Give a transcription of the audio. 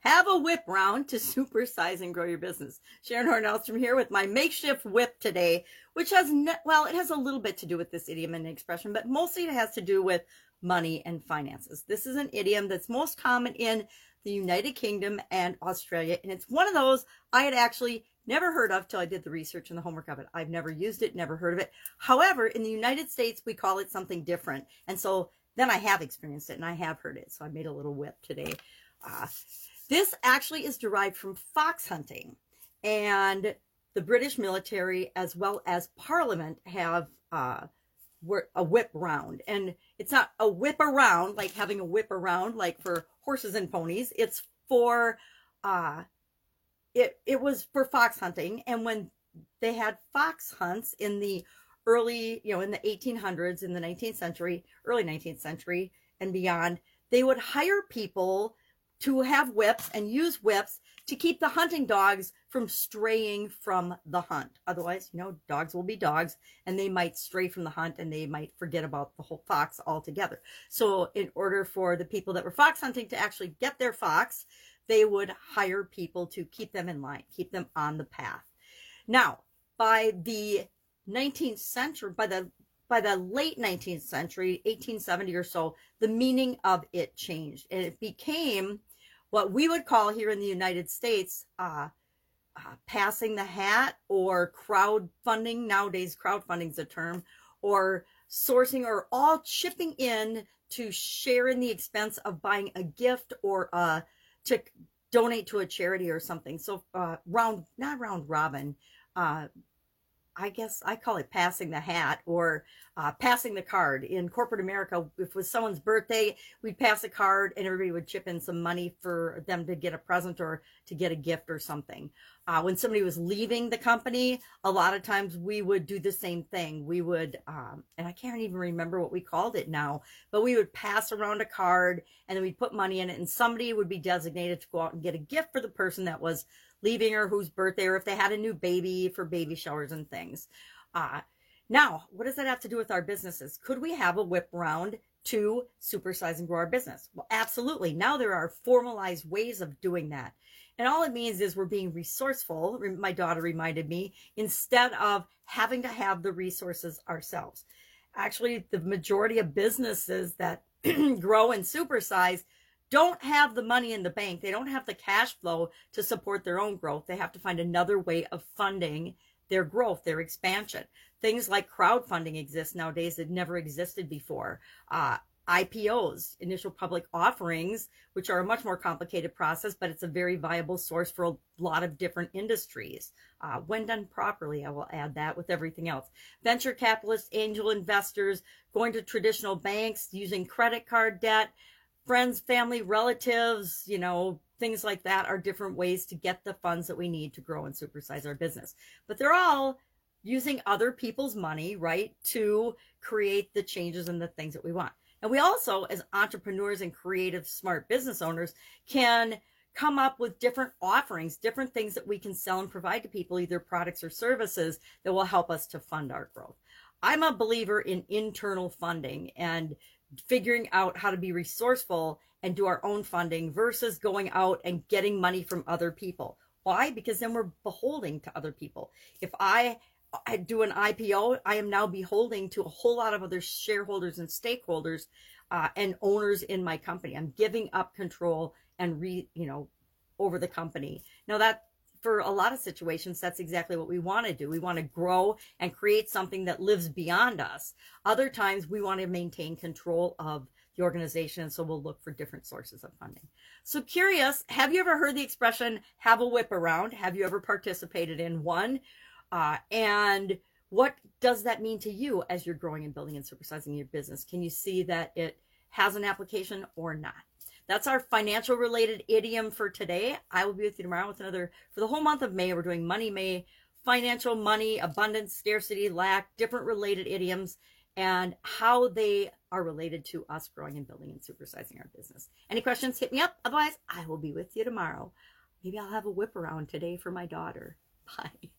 have a whip round to supersize and grow your business. Sharon Hornellstrom here with my makeshift whip today, which has, well, it has a little bit to do with this idiom and expression, but mostly it has to do with money and finances. This is an idiom that's most common in the United Kingdom and Australia, and it's one of those I had actually never heard of till I did the research and the homework of it. I've never used it, never heard of it. However, in the United States, we call it something different, and so then I have experienced it and I have heard it. So I made a little whip today. Uh, this actually is derived from fox hunting. And the British military, as well as Parliament, have uh, a whip round. And it's not a whip around, like having a whip around, like for horses and ponies. It's for, uh, it, it was for fox hunting. And when they had fox hunts in the early, you know, in the 1800s, in the 19th century, early 19th century and beyond, they would hire people to have whips and use whips to keep the hunting dogs from straying from the hunt. Otherwise, you know, dogs will be dogs and they might stray from the hunt and they might forget about the whole fox altogether. So, in order for the people that were fox hunting to actually get their fox, they would hire people to keep them in line, keep them on the path. Now, by the 19th century, by the by the late 19th century, 1870 or so, the meaning of it changed and it became what we would call here in the United States uh, uh, passing the hat or crowdfunding. Nowadays, crowdfunding is a term, or sourcing or all chipping in to share in the expense of buying a gift or uh, to donate to a charity or something. So uh, round, not round robin, uh, I guess I call it passing the hat or uh, passing the card. In corporate America, if it was someone's birthday, we'd pass a card and everybody would chip in some money for them to get a present or to get a gift or something. Uh, when somebody was leaving the company, a lot of times we would do the same thing. We would, um, and I can't even remember what we called it now, but we would pass around a card and then we'd put money in it and somebody would be designated to go out and get a gift for the person that was leaving or whose birthday or if they had a new baby for baby showers and things. Uh, now, what does that have to do with our businesses? Could we have a whip round to supersize and grow our business? Well, absolutely. Now there are formalized ways of doing that. And all it means is we're being resourceful, my daughter reminded me, instead of having to have the resources ourselves. Actually, the majority of businesses that grow and supersize don't have the money in the bank. They don't have the cash flow to support their own growth. They have to find another way of funding their growth, their expansion. Things like crowdfunding exist nowadays that never existed before. Uh, IPOs, initial public offerings, which are a much more complicated process, but it's a very viable source for a lot of different industries. Uh, when done properly, I will add that with everything else. Venture capitalists, angel investors, going to traditional banks, using credit card debt, friends, family, relatives, you know, things like that are different ways to get the funds that we need to grow and supersize our business. But they're all using other people's money, right, to create the changes and the things that we want. And we also, as entrepreneurs and creative, smart business owners, can come up with different offerings, different things that we can sell and provide to people, either products or services that will help us to fund our growth. I'm a believer in internal funding and figuring out how to be resourceful and do our own funding versus going out and getting money from other people. Why? Because then we're beholding to other people. If I, do an IPO, I am now beholding to a whole lot of other shareholders and stakeholders uh, and owners in my company. I'm giving up control and re, you know, over the company. Now that for a lot of situations, that's exactly what we want to do. We want to grow and create something that lives beyond us. Other times, we want to maintain control of the organization, so we'll look for different sources of funding. So, curious, have you ever heard the expression have a whip around? Have you ever participated in one? Uh, and what does that mean to you as you're growing and building and supersizing your business? Can you see that it has an application or not? That's our financial related idiom for today. I will be with you tomorrow with another, for the whole month of May, we're doing Money May, financial, money, abundance, scarcity, lack, different related idioms, and how they are related to us growing and building and supersizing our business. Any questions, hit me up. Otherwise, I will be with you tomorrow. Maybe I'll have a whip around today for my daughter. Bye.